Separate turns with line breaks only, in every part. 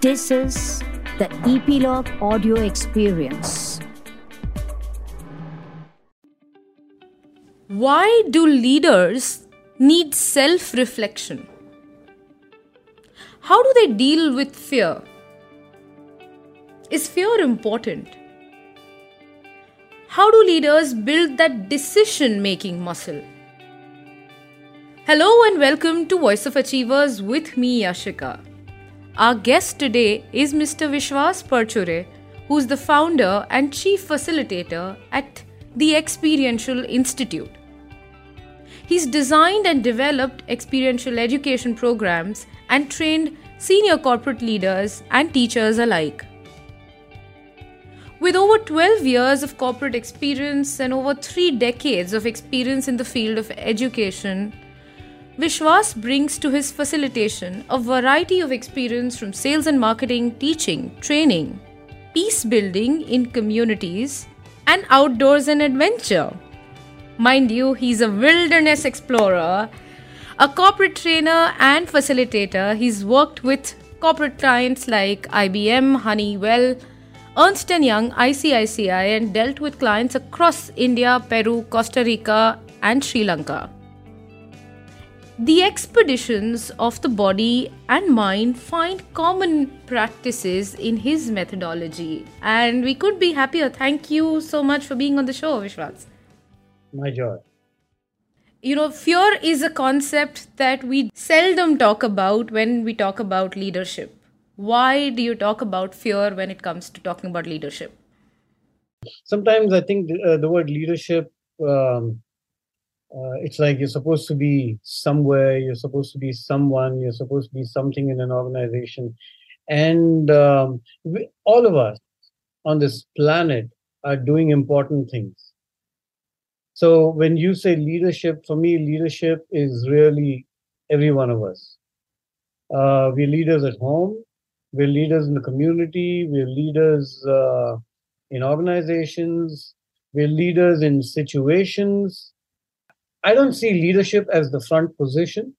This is the Epilogue Audio Experience.
Why do leaders need self reflection? How do they deal with fear? Is fear important? How do leaders build that decision making muscle? Hello and welcome to Voice of Achievers with me, Yashika. Our guest today is Mr. Vishwas Parchure, who's the founder and chief facilitator at the Experiential Institute. He's designed and developed experiential education programs and trained senior corporate leaders and teachers alike. With over 12 years of corporate experience and over three decades of experience in the field of education, Vishwas brings to his facilitation a variety of experience from sales and marketing, teaching, training, peace building in communities, and outdoors and adventure. Mind you, he's a wilderness explorer, a corporate trainer, and facilitator. He's worked with corporate clients like IBM, Honeywell, Ernst & Young, ICICI, and dealt with clients across India, Peru, Costa Rica, and Sri Lanka. The expeditions of the body and mind find common practices in his methodology, and we could be happier. Thank you so much for being on the show, Vishwas.
My joy.
You know, fear is a concept that we seldom talk about when we talk about leadership. Why do you talk about fear when it comes to talking about leadership?
Sometimes I think the, uh, the word leadership, um, uh, it's like you're supposed to be somewhere, you're supposed to be someone, you're supposed to be something in an organization. And um, we, all of us on this planet are doing important things. So when you say leadership, for me, leadership is really every one of us. Uh, we're leaders at home, we're leaders in the community. We're leaders uh, in organizations. We're leaders in situations. I don't see leadership as the front position.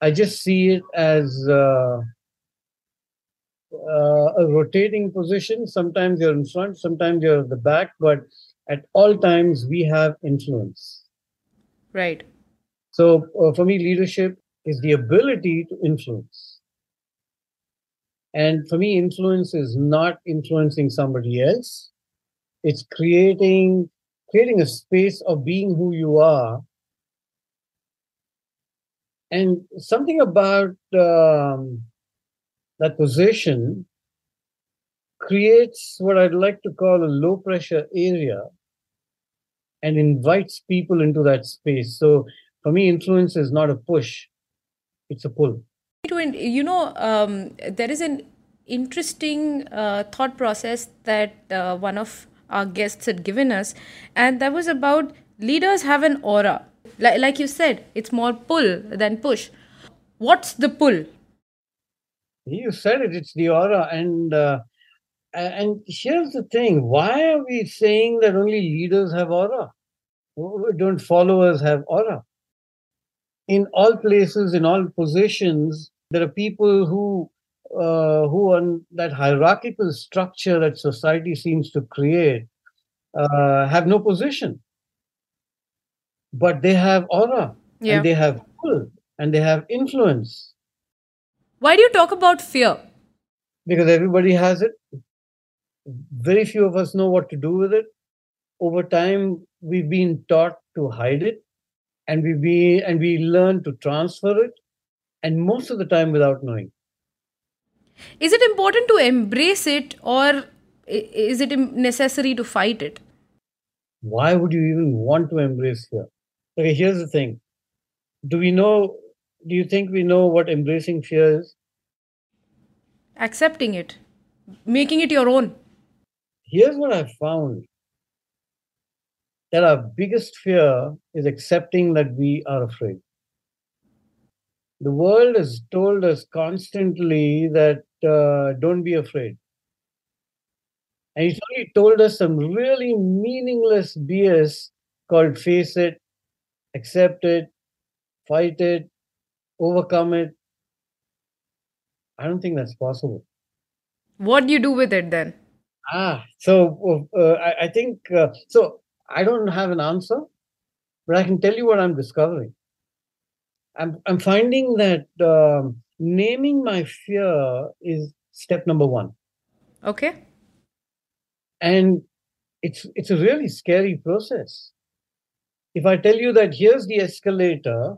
I just see it as uh, uh, a rotating position. Sometimes you're in front, sometimes you're at the back, but at all times we have influence.
Right.
So uh, for me, leadership is the ability to influence. And for me, influence is not influencing somebody else. It's creating creating a space of being who you are. And something about um, that position creates what I'd like to call a low pressure area and invites people into that space. So for me, influence is not a push, it's a pull
you know um, there is an interesting uh, thought process that uh, one of our guests had given us and that was about leaders have an aura. Like, like you said it's more pull than push. What's the pull?
You said it it's the aura and uh, and here's the thing why are we saying that only leaders have aura? Don't followers have aura? In all places, in all positions, there are people who uh, who on that hierarchical structure that society seems to create uh, have no position, but they have aura yeah. and they have pull and they have influence.
Why do you talk about fear?
Because everybody has it. Very few of us know what to do with it. Over time, we've been taught to hide it and we be and we learn to transfer it and most of the time without knowing
is it important to embrace it or is it necessary to fight it?
Why would you even want to embrace fear? Okay here's the thing. Do we know do you think we know what embracing fear is?
Accepting it. Making it your own.
Here's what I've found. That our biggest fear is accepting that we are afraid. The world has told us constantly that uh, don't be afraid. And he's only told us some really meaningless BS called face it, accept it, fight it, overcome it. I don't think that's possible.
What do you do with it then?
Ah, so uh, I, I, think uh, so. I don't have an answer, but I can tell you what I'm discovering. I'm I'm finding that um, naming my fear is step number one.
Okay.
And it's it's a really scary process. If I tell you that here's the escalator,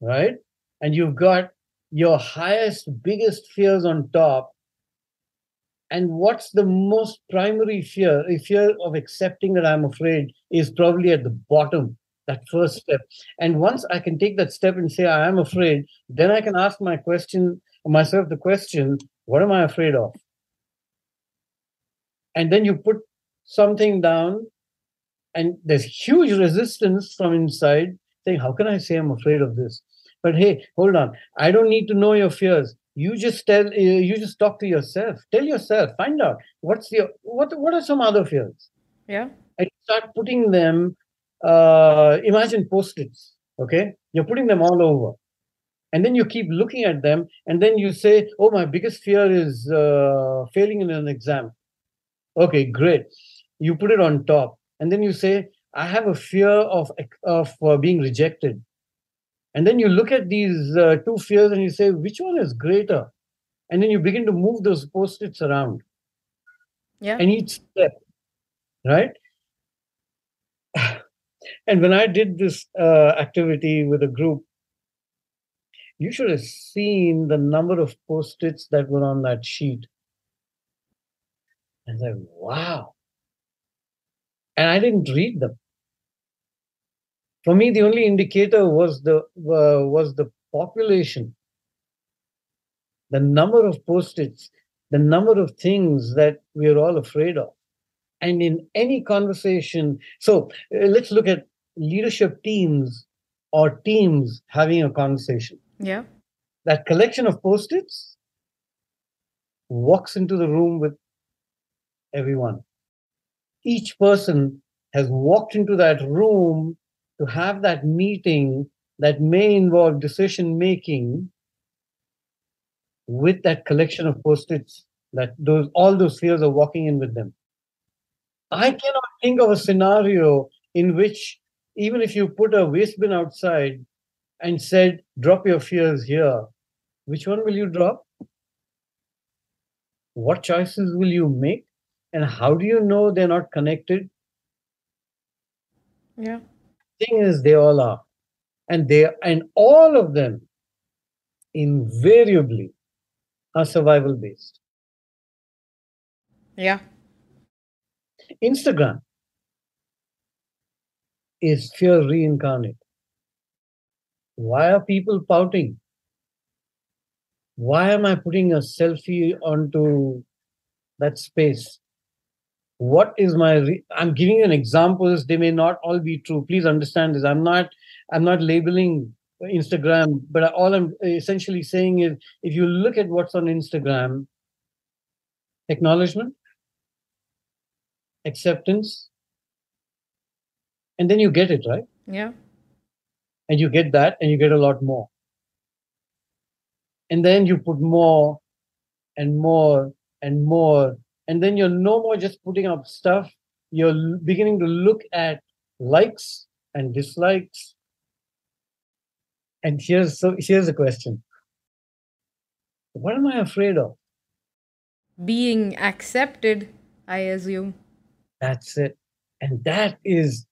right, and you've got your highest, biggest fears on top, and what's the most primary fear? A fear of accepting that I'm afraid is probably at the bottom that first step. And once i can take that step and say i am afraid then i can ask my question myself the question what am i afraid of? And then you put something down and there's huge resistance from inside saying how can i say i'm afraid of this? But hey hold on. I don't need to know your fears. You just tell you just talk to yourself. Tell yourself find out what's your what what are some other fears?
Yeah.
And start putting them uh, imagine post-its okay? You're putting them all over. And then you keep looking at them and then you say oh my biggest fear is uh, failing in an exam. Okay great. You put it on top and then you say i have a fear of of uh, being rejected. And then you look at these uh, two fears and you say which one is greater? And then you begin to move those post-its around.
Yeah.
And each step right and when I did this uh, activity with a group, you should have seen the number of post its that were on that sheet. And I said, wow. And I didn't read them. For me, the only indicator was the uh, was the population, the number of post-its, the number of things that we are all afraid of and in any conversation so uh, let's look at leadership teams or teams having a conversation.
Yeah.
That collection of post-its walks into the room with everyone. Each person has walked into that room to have that meeting that may involve decision making with that collection of post-its that those all those fears are walking in with them. I cannot think of a scenario in which, even if you put a waste bin outside and said, drop your fears here, which one will you drop? What choices will you make? And how do you know they're not connected?
Yeah.
Thing is, they all are. And they and all of them invariably are survival based.
Yeah.
Instagram is fear reincarnate. Why are people pouting? Why am I putting a selfie onto that space? What is my? Re- I'm giving you an examples. They may not all be true. Please understand this. I'm not. I'm not labeling Instagram, but all I'm essentially saying is, if you look at what's on Instagram, acknowledgement, acceptance and then you get it right?
Yeah.
And you get that and you get a lot more. And then you put more and more and more. And then you're no more just putting up stuff. You're beginning to look at likes and dislikes. And here's so here's a question. What am i afraid of?
Being accepted i assume.
That's it. And that is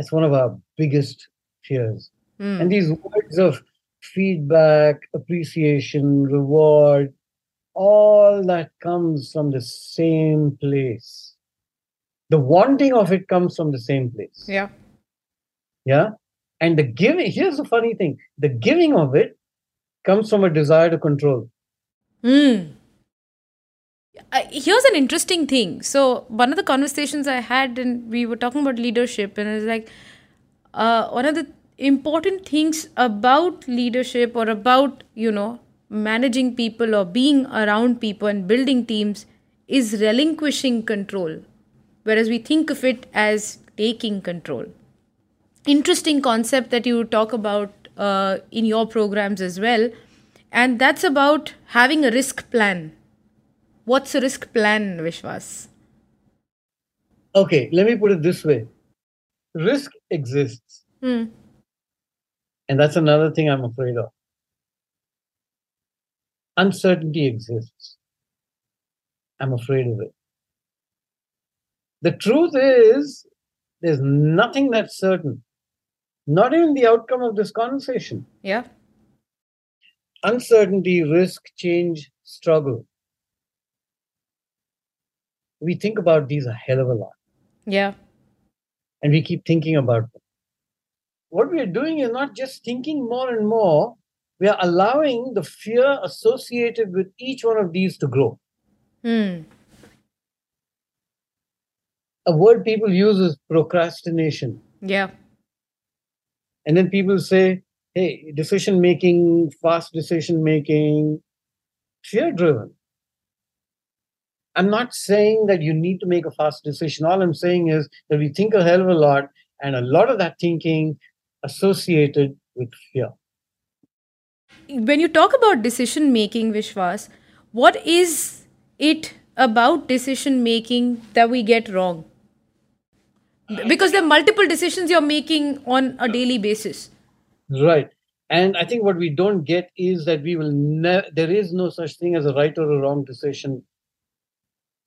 that's one of our biggest fears.
Mm.
And these words of feedback, appreciation, reward, all that comes from the same place. The wanting of it comes from the same place.
Yeah.
Yeah. And the giving, here's the funny thing the giving of it comes from a desire to control.
Mm uh, here's an interesting thing. So one of the conversations I had, and we were talking about leadership, and it's like uh, one of the important things about leadership or about you know managing people or being around people and building teams is relinquishing control, whereas we think of it as taking control. Interesting concept that you talk about uh, in your programs as well and that's about having a risk plan. What's a risk plan, Vishwas?
Okay, let me put it this way risk exists.
Hmm.
And that's another thing I'm afraid of. Uncertainty exists. I'm afraid of it. The truth is, there's nothing that's certain, not even the outcome of this conversation.
Yeah.
Uncertainty, risk, change, struggle. We think about these a hell of a lot
Yeah.
and we keep thinking about them. What we are doing is not just thinking more and more, we are allowing the fear associated with each one of these to grow.
Hmm.
A word people use is procrastination.
Yeah.
And then people say, hey, decision making, fast decision making, fear driven. I'm not saying that you need to make a fast decision. All I'm saying is that we think a hell of a lot, and a lot of that thinking associated with fear.
When you talk about decision making, Vishwas, what is it about decision making that we get wrong? Because there are multiple decisions you're making on a daily basis.
Right. And I think what we don't get is that we will never, there is no such thing as a right or a wrong decision.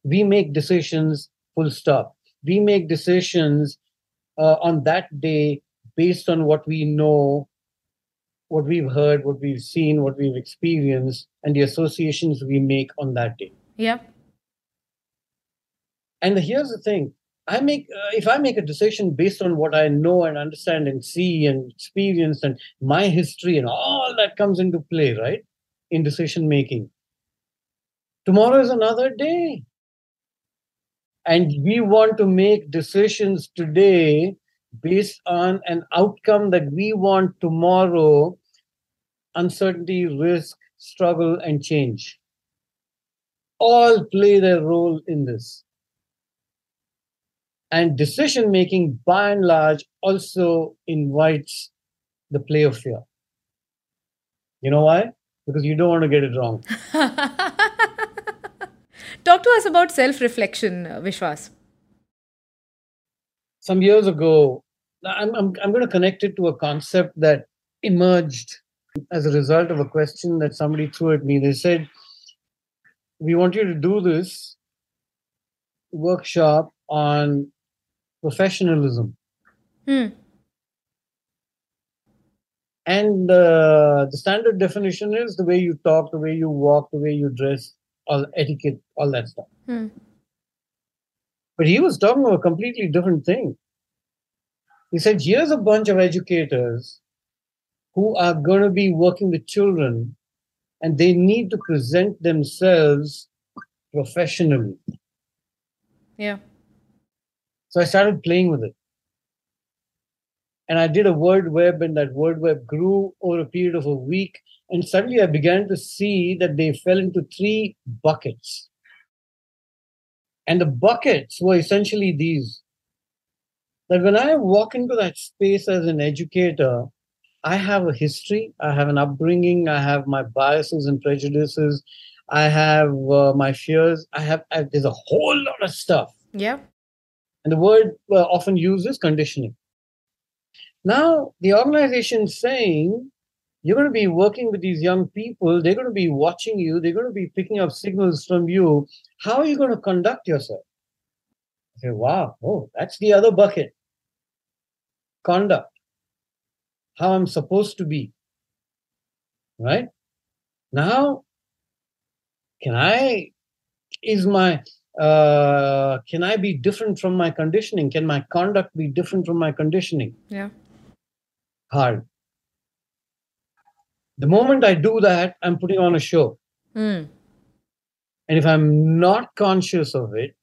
We make decisions full stop. We make decisions uh, on that day based on what we know, what we've heard, what we've seen, what we've experienced, and the associations we make on that day.
yep
And here's the thing I make uh, if I make a decision based on what I know and understand and see and experience and my history and all that comes into play, right? In decision making. Tomorrow is another day. And we want to make decisions today based on an outcome that we want tomorrow uncertainty, risk, struggle, and change. All play their role in this. And decision making, by and large, also invites the play of fear. You know why? Because you don't want to get it wrong.
Talk to us about self reflection, Vishwas.
Some years ago, I'm, I'm, I'm going to connect it to a concept that emerged as a result of a question that somebody threw at me. They said, We want you to do this workshop on professionalism.
Hmm.
And uh, the standard definition is the way you talk, the way you walk, the way you dress, all etiquette, all that stuff.
Hmm.
But he was talking about a completely different thing. He said, here's a bunch of educators who are going to be working with children and they need to present themselves professionally.
Yeah.
So I started playing with it. And I did a word web, and that word web grew over a period of a week. And suddenly I began to see that they fell into three buckets. And the buckets were essentially these that when I walk into that space as an educator, I have a history, I have an upbringing, I have my biases and prejudices, I have uh, my fears, I have, I, there's a whole lot of stuff.
Yeah.
And the word uh, often used is conditioning. Now, the organization saying you're going to be working with these young people, they're going to be watching you, they're going to be picking up signals from you. How are you going to conduct yourself? I say, wow, oh, that's the other bucket. Conduct. How I'm supposed to be. Right? Now, can I, is my, uh, can I be different from my conditioning? Can my conduct be different from my conditioning?
Yeah.
Hard. The moment I do that, I'm putting on a show.
Hmm.
And if I'm not conscious of it,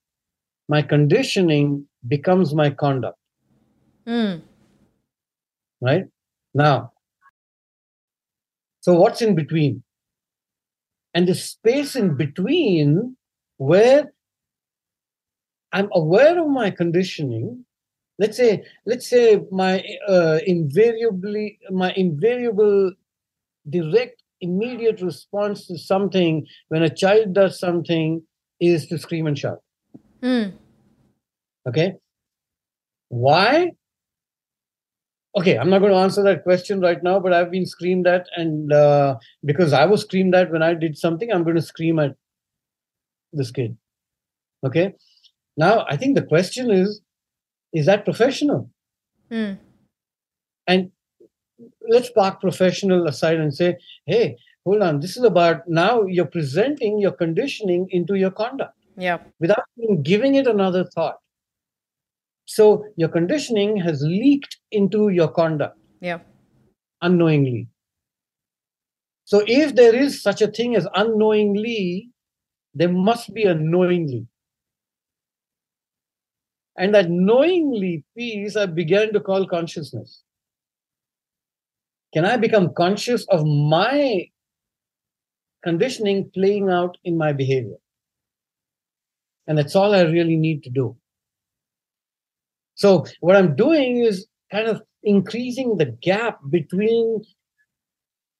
my conditioning becomes my conduct.
Hmm.
Right? Now, so what's in between? And the space in between where I'm aware of my conditioning. Let's say, let's say my uh, invariably, my invariable direct immediate response to something when a child does something is to scream and shout.
Hmm.
Okay. Why? Okay, I'm not going to answer that question right now, but I've been screamed at, and uh, because I was screamed at when I did something, I'm going to scream at this kid. Okay. Now, I think the question is is that professional?
Hmm.
And let's park professional aside and say, hey, hold on, this is about now you're presenting your conditioning into your conduct
Yeah.
without even giving it another thought. So your conditioning has leaked into your conduct
Yeah.
unknowingly. So if there is such a thing as unknowingly, there must be a knowingly. And that knowingly piece I began to call consciousness. Can I become conscious of my conditioning playing out in my behavior? And that's all I really need to do. So, what I'm doing is kind of increasing the gap between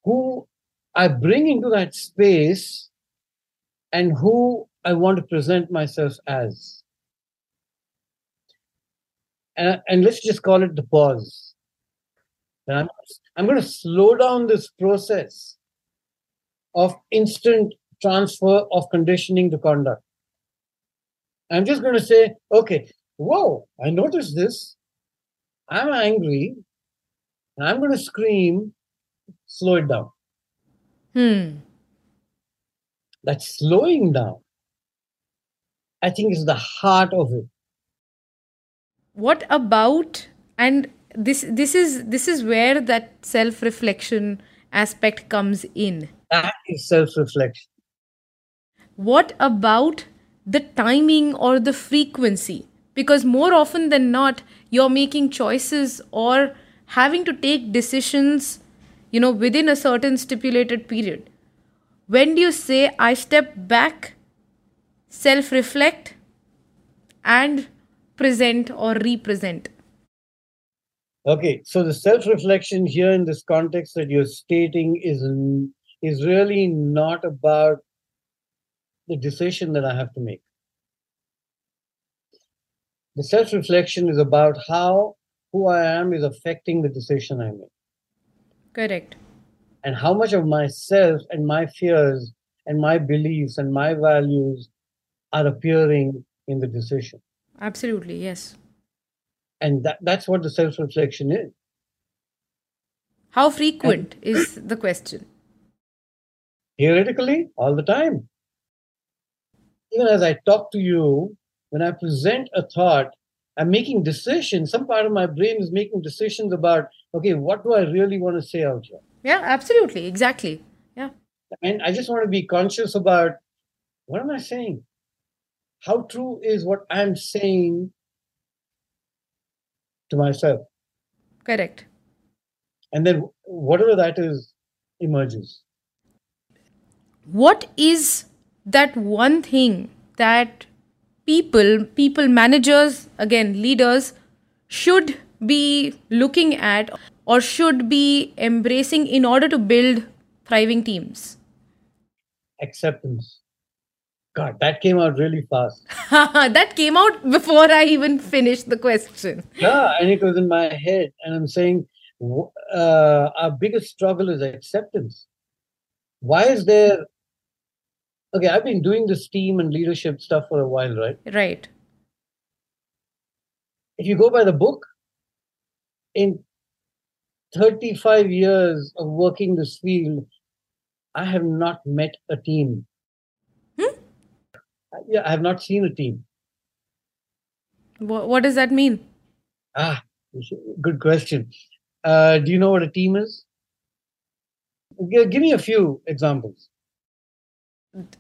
who I bring into that space and who I want to present myself as. And, and let's just call it the pause. And I'm, I'm going to slow down this process of instant transfer of conditioning to conduct. I'm just going to say, okay, whoa, I noticed this. I'm angry. And I'm going to scream, slow it down.
Hmm.
That slowing down, I think, is the heart of it.
What about and this this is this is where that self reflection aspect comes in.
That is self reflection.
what about the timing or the frequency? Because more often than not you're making choices or having to take decisions you know within a certain stipulated period. When do you say i step back self reflect and present or represent
Okay, so the self reflection here in this context that you're stating is, is really not about the decision that I have to make. The self reflection is about how who I am is affecting the decision I make,
correct
and how much of myself and my fears and my beliefs and my values are appearing in the decision.
Absolutely yes
And that, that's what the self reflection is.
how frequent is the question
theoretically all the time. Even as I talk to you, when I present a thought, I'm making decisions. Some part of my brain is making decisions about, okay, what do I really want to say out here?
yeah absolutely exactly yeah
And I just want to be conscious about what am I saying? How true is what I'm saying to myself?
correct
And then whatever that is emerges.
what is that one thing that people people managers again leaders should be looking at or should be embracing in order to build thriving teams
Acceptance. God, that came out really fast.
that came out before i even finished the question
Yeah, and it was in my head, and I'm saying uh, our biggest struggle is acceptance. Why is there? Okay, I've been doing this team and leadership stuff for a while, right?
right
If you go by the book, in 35 years of working this field, I have not met a team. Yeah, I have not seen a team.
Wha what does that mean
Ah, good question. Uh, do you know what a team is? G- give me a few examples.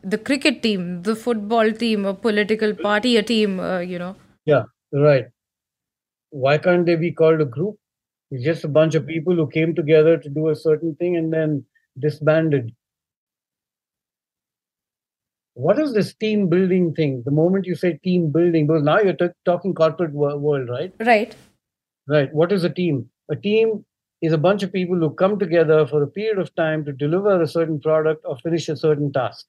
the cricket team the football team a political party a team uh, you know
Yeah, right. Why can't they be called a group? It's just a bunch of people who came together to do a certain thing and then disbanded. What is this team building thing? The moment you say team building, because now you're t- talking corporate wo- world, right?
right
Right. What is a team? A team is a bunch of people who come together for a period of time to deliver a certain product or finish a certain task.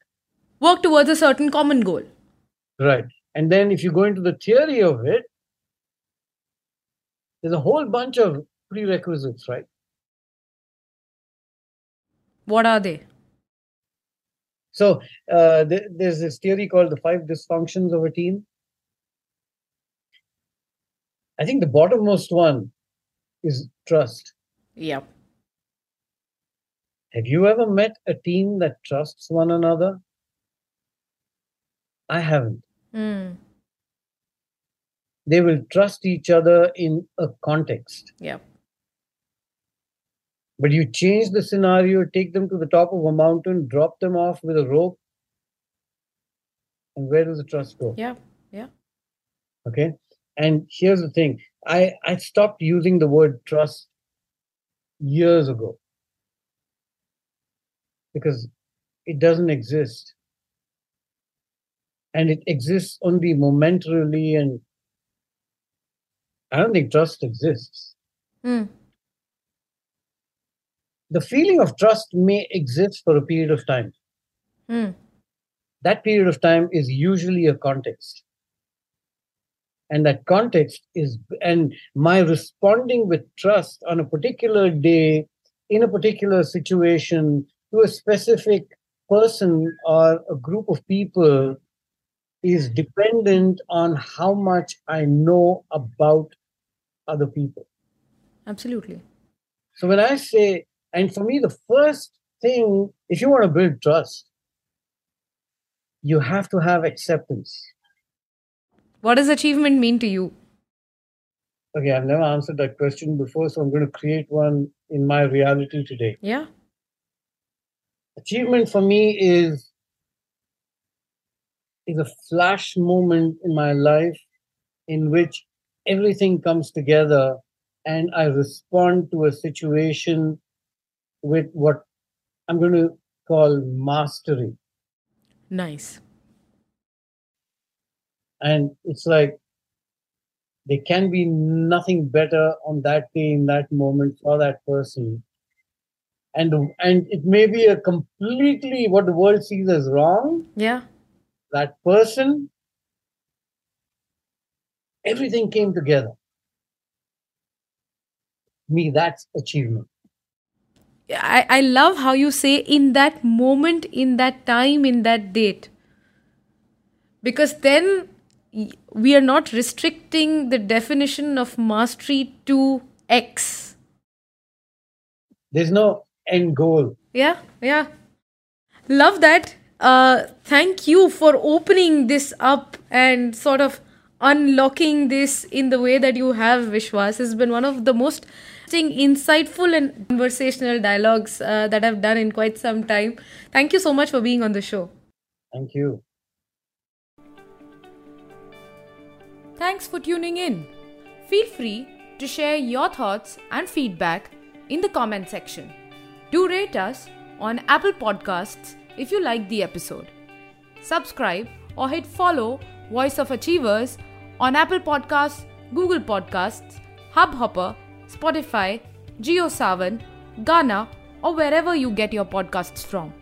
Work towards a certain common goal.
Right. And then if you go into the theory of it, there's a whole bunch of prerequisites, right?
What are they?
So uh, th- there's this theory called the five dysfunctions of a team. I think the bottommost one is trust.
Yep.
Have you ever met a team that trusts one another? I haven't.
Mm.
They will trust each other in a context.
Yep.
But you change the scenario, take them to the top of a mountain, drop them off with a rope, and where does the trust go?
Yeah. Yeah.
Okay. And here's the thing I, I stopped using the word trust years ago because it doesn't exist. And it exists only momentarily, and I don't think trust exists.
Mm.
The feeling of trust may exist for a period of time.
Mm.
That period of time is usually a context. And that context is, and my responding with trust on a particular day, in a particular situation, to a specific person or a group of people is dependent on how much I know about other people.
Absolutely.
So when I say, and for me, the first thing, if you want to build trust, you have to have acceptance.
What does achievement mean to you?
Okay, I've never answered that question before, so I'm going to create one in my reality today.
Yeah.
Achievement for me is is a flash moment in my life in which everything comes together and I respond to a situation with what I'm going to call mastery.
Nice.
And it's like there can be nothing better on that day in that moment for that person. And and it may be a completely what the world sees as wrong.
Yeah.
That person, everything came together. Me, that's achievement.
I, I love how you say in that moment, in that time, in that date. Because then we are not restricting the definition of mastery to X.
There's no end goal.
Yeah, yeah. Love that. Uh, thank you for opening this up and sort of unlocking this in the way that you have, Vishwas. It's been one of the most insightful and conversational dialogues uh, that I've done in quite some time. Thank you so much for being on the show.
Thank you.
Thanks for tuning in. Feel free to share your thoughts and feedback in the comment section. Do rate us on Apple Podcasts if you like the episode. Subscribe or hit follow Voice of Achievers on Apple Podcasts, Google Podcasts, Hubhopper, Spotify, JioSaavn, Gaana, or wherever you get your podcasts from.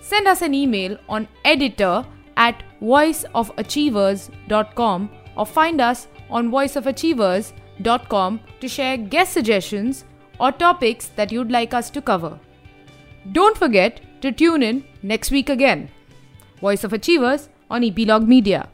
Send us an email on editor at voiceofachievers.com or find us on voiceofachievers.com to share guest suggestions or topics that you'd like us to cover. Don't forget to tune in next week again. Voice of Achievers on Epilogue Media.